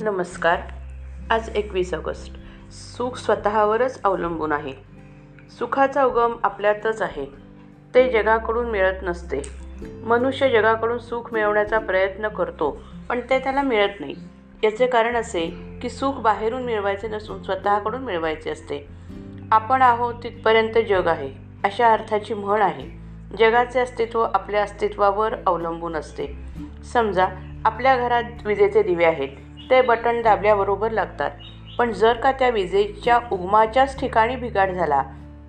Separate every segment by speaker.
Speaker 1: नमस्कार. आज एकवीस ऑगस्ट. सुख स्वतःवरच अवलंबून आहे. सुखाचा उगम आपल्यातच आहे. ते जगाकडून मिळत नसते. मनुष्य जगाकडून सुख मिळवण्याचा प्रयत्न करतो पण ते त्याला मिळत नाही. याचे कारण असे की सुख बाहेरून मिळवायचे नसून स्वतःकडून मिळवायचे असते. आपण आहोत तिथपर्यंत जग आहे अशा अर्थाची म्हण आहे. जगाचे अस्तित्व आपल्या अस्तित्वावर अवलंबून असते. समजा आपल्या घरात विजेचे दिवे आहेत. ते बटण दाबल्याबरोबर लागतात. पण जर का त्या विजेच्या उगमाच्याच ठिकाणी बिघाड झाला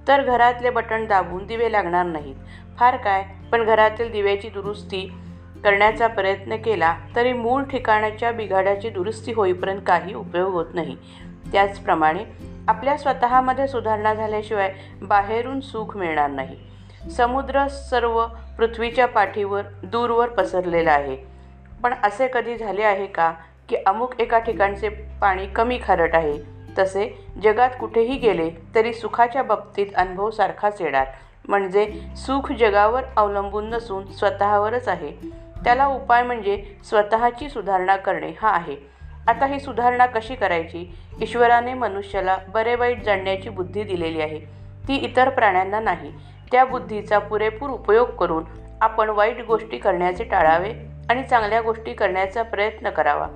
Speaker 1: तर घरातले बटण दाबून दिवे लागणार नाहीत. फार काय? पण घरातील दिव्याची दुरुस्ती करण्याचा प्रयत्न केला तरी मूळ ठिकाणाच्या बिघाडाची दुरुस्ती होईपर्यंत काही उपयोग होत नाही. त्याचप्रमाणे आपल्या स्वतःमध्ये सुधारणा झाल्याशिवाय बाहेरून सुख मिळणार नाही. समुद्र सर्व पृथ्वीच्या पाठीवर दूरवर पसरलेला आहे. पण असे कधी झाले आहे का? की अमुक एका ठिकाणचे पाणी कमी खारट आहे. तसे जगात कुठेही गेले तरी सुखाच्या बाबतीत अनुभव सारखाच येणार. म्हणजे सुख जगावर अवलंबून नसून स्वतःवरच आहे. त्याला उपाय म्हणजे स्वतःची सुधारणा करणे हा आहे. आता ही सुधारणा कशी करायची? ईश्वराने मनुष्याला बरे वाईट जाणण्याची बुद्धी दिलेली आहे. ती इतर प्राण्यांना नाही. त्या बुद्धीचा पुरेपूर उपयोग करून आपण वाईट गोष्टी करण्याचे टाळावे आणि चांगल्या गोष्टी करण्याचा प्रयत्न करावा.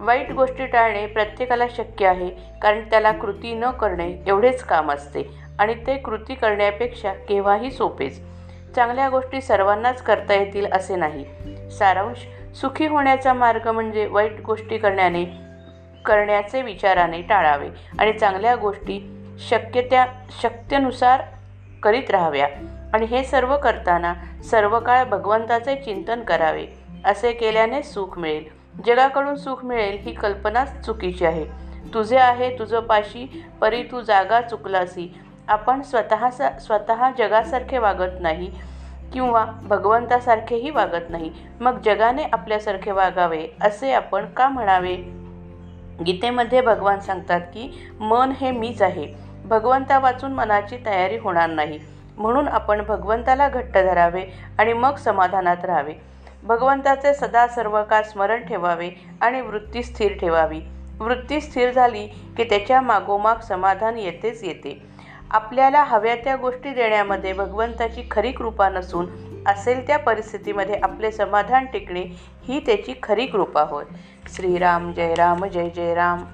Speaker 1: वाईट गोष्टी टाळणे प्रत्येकाला शक्य आहे कारण त्याला कृती न करणे एवढेच काम असते आणि ते कृती करण्यापेक्षा केव्हाही सोपेच. चांगल्या गोष्टी सर्वांनाच करता येतील असे नाही. सारांश सुखी होण्याचा मार्ग म्हणजे वाईट गोष्टी करण्याने करण्याचे विचाराने टाळावे आणि चांगल्या गोष्टी शक्य त्या शक्यनुसार करीत राहाव्या. आणि हे सर्व करताना सर्व काळ भगवंताचे चिंतन करावे असे केल्याने सुख मिळेल. जगाकडून सुख मिळेल ही कल्पनाच चुकीची आहे. तुझे आहे तुझं पाशी परी तू जागा चुकलासी. आपण स्वतः स्वतः जगासारखे वागत नाही किंवा भगवंतासारखेही वागत नाही. मग जगाने आपल्यासारखे वागावे असे आपण का म्हणावे? गीतेमध्ये भगवान सांगतात की मन हे मीच आहे. भगवंता वाचून मनाची तयारी होणार नाही. म्हणून आपण भगवंताला घट्ट धरावे आणि मग समाधानात राहावे. भगवंताचे सदा सर्व काळ स्मरण ठेवावे आणि वृत्ती स्थिर ठेवावी. वृत्ती स्थिर झाली की त्याच्या मागोमाग समाधान येतेच येते. आपल्याला हव्या त्या गोष्टी देण्यामध्ये भगवंताची खरी कृपा नसून असेल त्या परिस्थितीमध्ये आपले समाधान टिकणे ही त्याची खरी कृपा होय. श्रीराम जय राम जय जय राम.